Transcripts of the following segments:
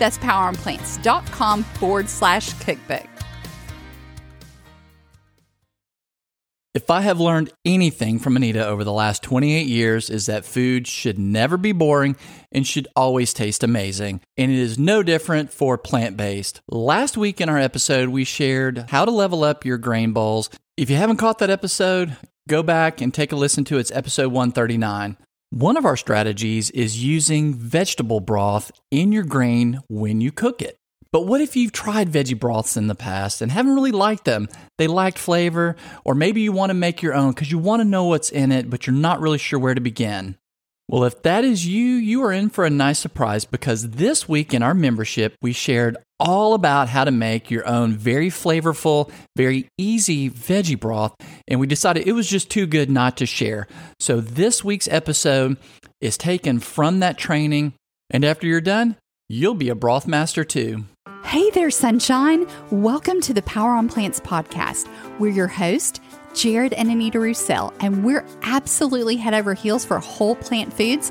That's poweronplants.com forward slash cookbook. If I have learned anything from Anita over the last 28 years is that food should never be boring and should always taste amazing. And it is no different for plant-based. Last week in our episode we shared how to level up your grain bowls. If you haven't caught that episode, go back and take a listen to its episode 139. One of our strategies is using vegetable broth in your grain when you cook it. But what if you've tried veggie broths in the past and haven't really liked them? They lacked flavor, or maybe you want to make your own because you want to know what's in it, but you're not really sure where to begin. Well, if that is you, you are in for a nice surprise because this week in our membership, we shared all about how to make your own very flavorful, very easy veggie broth, and we decided it was just too good not to share. So this week's episode is taken from that training, and after you're done, you'll be a broth master too. Hey there, sunshine. Welcome to the Power on Plants podcast. We're your host, Jared and Anita Roussel, and we're absolutely head over heels for whole plant foods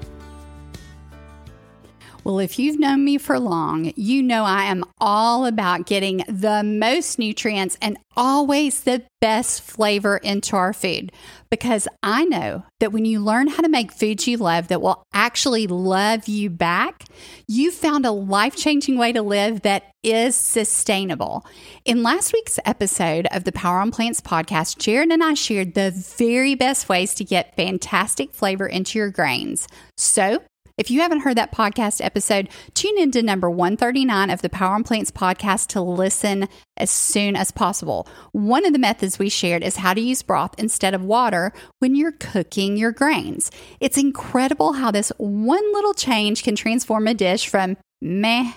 Well, if you've known me for long, you know I am all about getting the most nutrients and always the best flavor into our food because I know that when you learn how to make foods you love that will actually love you back, you found a life changing way to live that is sustainable. In last week's episode of the Power on Plants podcast, Jared and I shared the very best ways to get fantastic flavor into your grains. So, if you haven't heard that podcast episode, tune into number 139 of the Power on Plants podcast to listen as soon as possible. One of the methods we shared is how to use broth instead of water when you're cooking your grains. It's incredible how this one little change can transform a dish from meh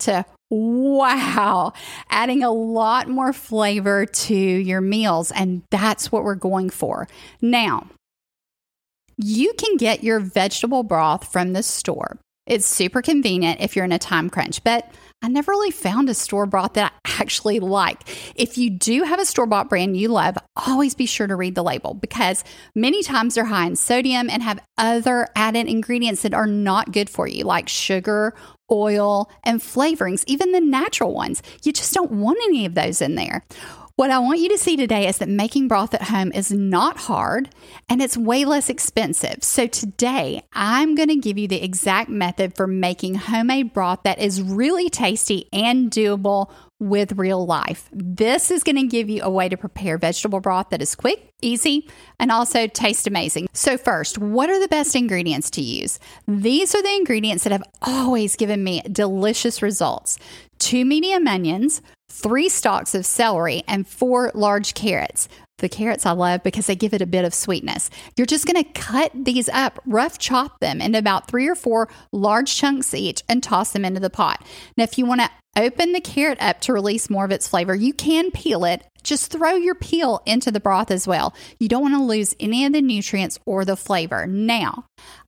to wow, adding a lot more flavor to your meals. And that's what we're going for. Now, you can get your vegetable broth from the store. It's super convenient if you're in a time crunch, but I never really found a store broth that I actually like. If you do have a store bought brand you love, always be sure to read the label because many times they're high in sodium and have other added ingredients that are not good for you, like sugar, oil, and flavorings, even the natural ones. You just don't want any of those in there. What I want you to see today is that making broth at home is not hard and it's way less expensive. So, today I'm going to give you the exact method for making homemade broth that is really tasty and doable with real life. This is going to give you a way to prepare vegetable broth that is quick, easy, and also tastes amazing. So, first, what are the best ingredients to use? These are the ingredients that have always given me delicious results two medium onions, three stalks of celery, and four large carrots. The carrots I love because they give it a bit of sweetness. You're just going to cut these up, rough chop them into about three or four large chunks each, and toss them into the pot. Now, if you want to open the carrot up to release more of its flavor, you can peel it. Just throw your peel into the broth as well. You don't want to lose any of the nutrients or the flavor. Now,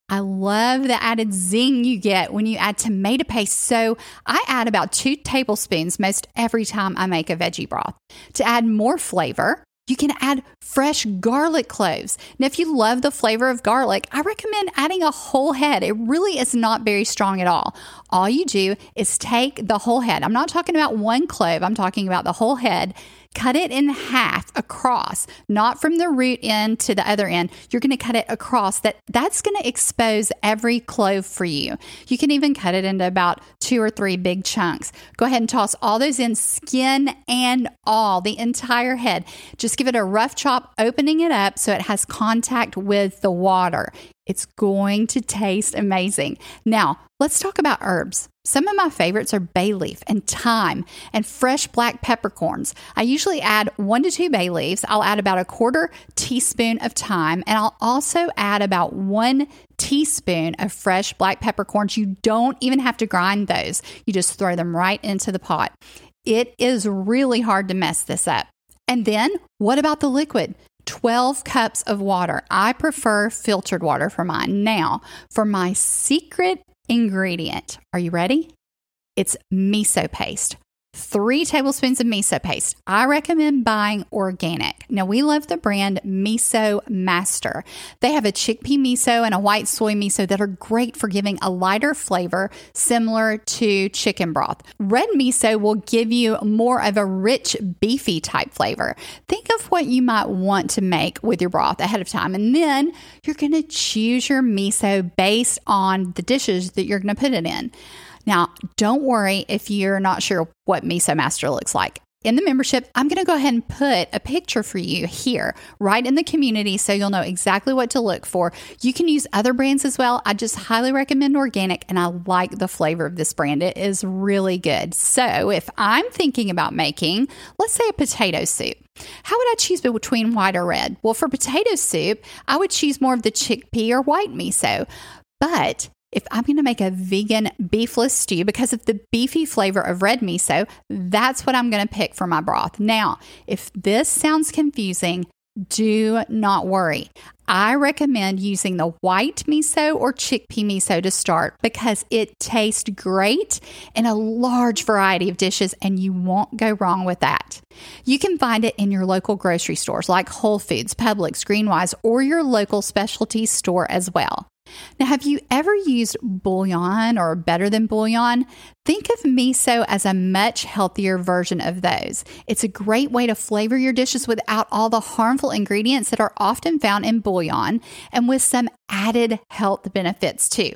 I love the added zing you get when you add tomato paste. So I add about two tablespoons most every time I make a veggie broth. To add more flavor, you can add fresh garlic cloves. Now, if you love the flavor of garlic, I recommend adding a whole head. It really is not very strong at all. All you do is take the whole head. I'm not talking about one clove, I'm talking about the whole head cut it in half across, not from the root end to the other end. You're going to cut it across. That that's going to expose every clove for you. You can even cut it into about two or three big chunks. Go ahead and toss all those in, skin and all, the entire head. Just give it a rough chop, opening it up so it has contact with the water. It's going to taste amazing. Now, let's talk about herbs. Some of my favorites are bay leaf and thyme and fresh black peppercorns. I usually add one to two bay leaves. I'll add about a quarter teaspoon of thyme, and I'll also add about one teaspoon of fresh black peppercorns. You don't even have to grind those, you just throw them right into the pot. It is really hard to mess this up. And then, what about the liquid? 12 cups of water. I prefer filtered water for mine. Now, for my secret ingredient, are you ready? It's miso paste three tablespoons of miso paste. I recommend buying organic. Now, we love the brand Miso Master. They have a chickpea miso and a white soy miso that are great for giving a lighter flavor similar to chicken broth. Red miso will give you more of a rich, beefy type flavor. Think of what you might want to make with your broth ahead of time, and then you're going to choose your miso based on the dishes that you're going to put it in. Now, don't worry if you're not sure what Miso Master looks like. In the membership, I'm going to go ahead and put a picture for you here, right in the community, so you'll know exactly what to look for. You can use other brands as well. I just highly recommend organic, and I like the flavor of this brand. It is really good. So, if I'm thinking about making, let's say, a potato soup, how would I choose between white or red? Well, for potato soup, I would choose more of the chickpea or white miso. But if I'm going to make a vegan beefless stew because of the beefy flavor of red miso, that's what I'm going to pick for my broth. Now, if this sounds confusing, do not worry. I recommend using the white miso or chickpea miso to start because it tastes great in a large variety of dishes and you won't go wrong with that. You can find it in your local grocery stores like Whole Foods, Publix, Greenwise, or your local specialty store as well. Now, have you ever used bouillon or better than bouillon? Think of miso as a much healthier version of those. It's a great way to flavor your dishes without all the harmful ingredients that are often found in bouillon and with some added health benefits too.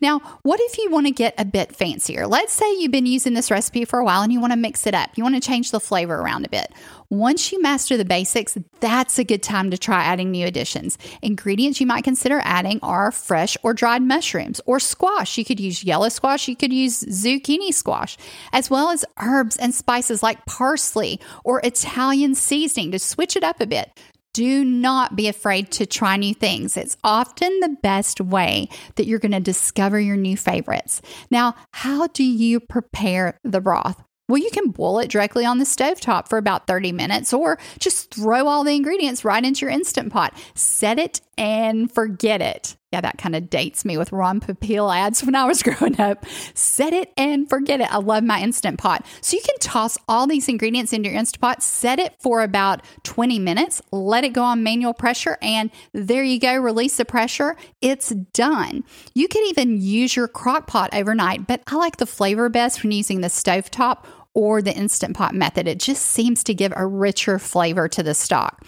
Now, what if you want to get a bit fancier? Let's say you've been using this recipe for a while and you want to mix it up. You want to change the flavor around a bit. Once you master the basics, that's a good time to try adding new additions. Ingredients you might consider adding are fresh or dried mushrooms or squash. You could use yellow squash, you could use zucchini squash, as well as herbs and spices like parsley or Italian seasoning to switch it up a bit. Do not be afraid to try new things. It's often the best way that you're going to discover your new favorites. Now, how do you prepare the broth? Well, you can boil it directly on the stove top for about 30 minutes or just throw all the ingredients right into your instant pot. Set it and forget it. Yeah, that kind of dates me with Ron Popeil ads when I was growing up. Set it and forget it. I love my instant pot. So you can toss all these ingredients into your instant pot, set it for about 20 minutes, let it go on manual pressure, and there you go. Release the pressure. It's done. You could even use your crock pot overnight, but I like the flavor best when using the stove top or the Instant Pot method. It just seems to give a richer flavor to the stock.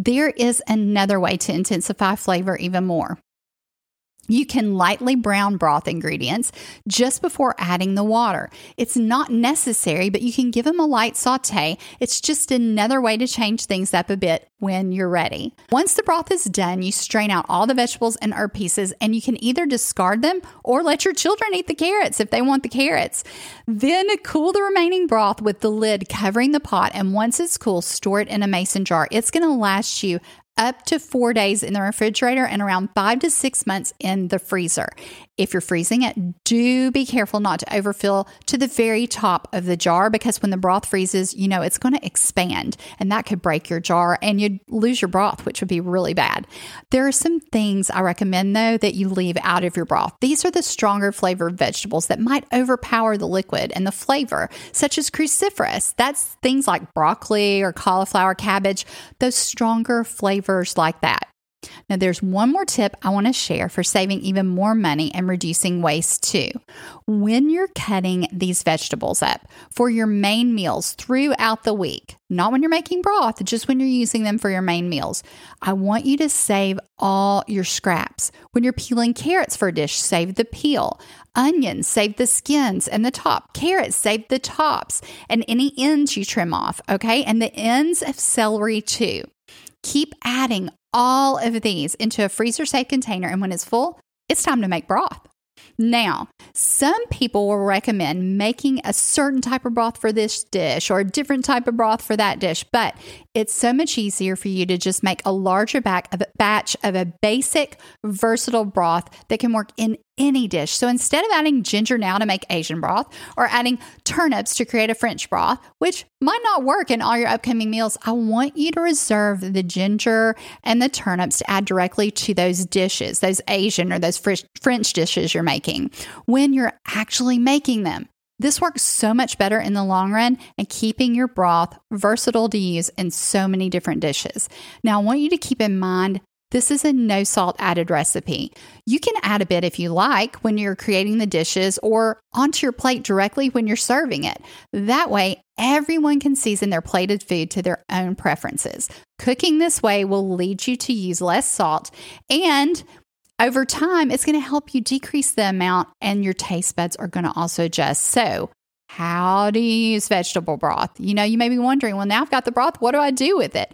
There is another way to intensify flavor even more. You can lightly brown broth ingredients just before adding the water. It's not necessary, but you can give them a light saute. It's just another way to change things up a bit when you're ready. Once the broth is done, you strain out all the vegetables and herb pieces, and you can either discard them or let your children eat the carrots if they want the carrots. Then cool the remaining broth with the lid covering the pot, and once it's cool, store it in a mason jar. It's going to last you up to four days in the refrigerator and around five to six months in the freezer. If you're freezing it, do be careful not to overfill to the very top of the jar because when the broth freezes, you know it's going to expand and that could break your jar and you'd lose your broth, which would be really bad. There are some things I recommend though that you leave out of your broth. These are the stronger flavored vegetables that might overpower the liquid and the flavor, such as cruciferous. That's things like broccoli or cauliflower, cabbage, those stronger flavors like that. Now, there's one more tip I want to share for saving even more money and reducing waste too. When you're cutting these vegetables up for your main meals throughout the week, not when you're making broth, just when you're using them for your main meals, I want you to save all your scraps. When you're peeling carrots for a dish, save the peel. Onions, save the skins and the top. Carrots, save the tops and any ends you trim off, okay? And the ends of celery too. Keep adding all of these into a freezer safe container, and when it's full, it's time to make broth. Now, some people will recommend making a certain type of broth for this dish or a different type of broth for that dish, but it's so much easier for you to just make a larger batch of a basic, versatile broth that can work in any dish. So instead of adding ginger now to make Asian broth or adding turnips to create a French broth, which might not work in all your upcoming meals, I want you to reserve the ginger and the turnips to add directly to those dishes, those Asian or those French dishes you're making when you're actually making them. This works so much better in the long run and keeping your broth versatile to use in so many different dishes. Now, I want you to keep in mind this is a no salt added recipe. You can add a bit if you like when you're creating the dishes or onto your plate directly when you're serving it. That way, everyone can season their plated food to their own preferences. Cooking this way will lead you to use less salt and over time, it's going to help you decrease the amount, and your taste buds are going to also adjust. So, how do you use vegetable broth? You know, you may be wondering, well, now I've got the broth. What do I do with it?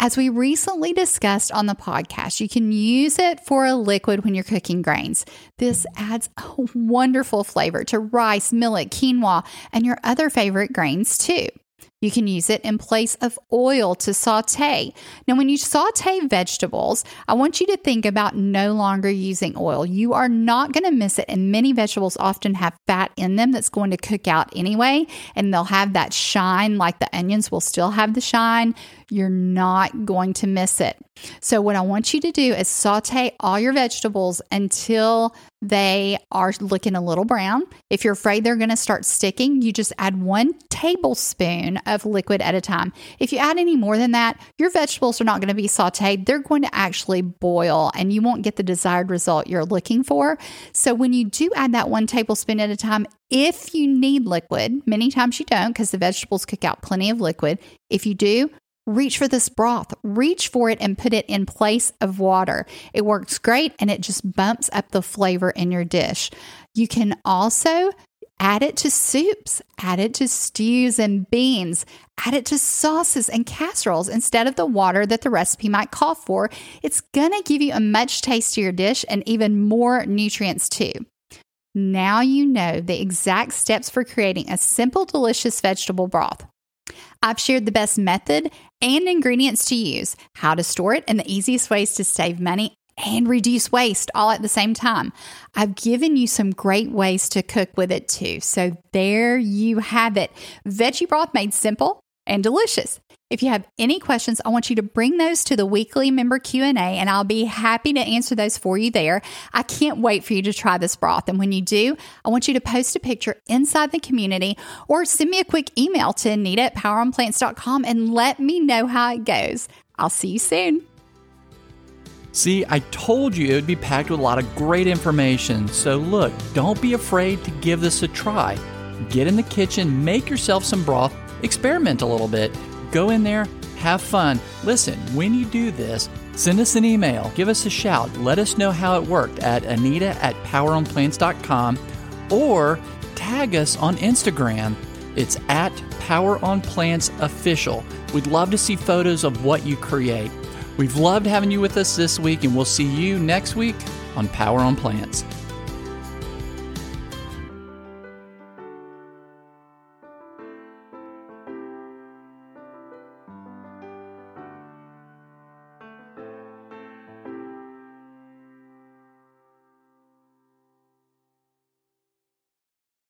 As we recently discussed on the podcast, you can use it for a liquid when you're cooking grains. This adds a wonderful flavor to rice, millet, quinoa, and your other favorite grains too. You can use it in place of oil to saute. Now, when you saute vegetables, I want you to think about no longer using oil. You are not going to miss it, and many vegetables often have fat in them that's going to cook out anyway, and they'll have that shine, like the onions will still have the shine. You're not going to miss it. So, what I want you to do is saute all your vegetables until they are looking a little brown. If you're afraid they're going to start sticking, you just add one tablespoon of liquid at a time. If you add any more than that, your vegetables are not going to be sauteed. They're going to actually boil and you won't get the desired result you're looking for. So, when you do add that one tablespoon at a time, if you need liquid, many times you don't because the vegetables cook out plenty of liquid. If you do, reach for this broth, reach for it and put it in place of water. It works great and it just bumps up the flavor in your dish. You can also add it to soups, add it to stews and beans, add it to sauces and casseroles instead of the water that the recipe might call for. It's gonna give you a much tastier dish and even more nutrients too. Now you know the exact steps for creating a simple, delicious vegetable broth. I've shared the best method and ingredients to use, how to store it, and the easiest ways to save money and reduce waste all at the same time. I've given you some great ways to cook with it too. So there you have it. Veggie broth made simple and delicious. If you have any questions, I want you to bring those to the weekly member Q&A and I'll be happy to answer those for you there. I can't wait for you to try this broth. And when you do, I want you to post a picture inside the community or send me a quick email to Anita at poweronplants.com and let me know how it goes. I'll see you soon. See, I told you it would be packed with a lot of great information. So look, don't be afraid to give this a try. Get in the kitchen, make yourself some broth, experiment a little bit Go in there, have fun. Listen, when you do this, Send us an email, give us a shout, let us know how it worked at anita at poweronplants.com or tag us on Instagram. It's at Power on Plants Official. We'd love to see photos of what you create. We've loved having you with us this week, and we'll see you next week on Power on Plants.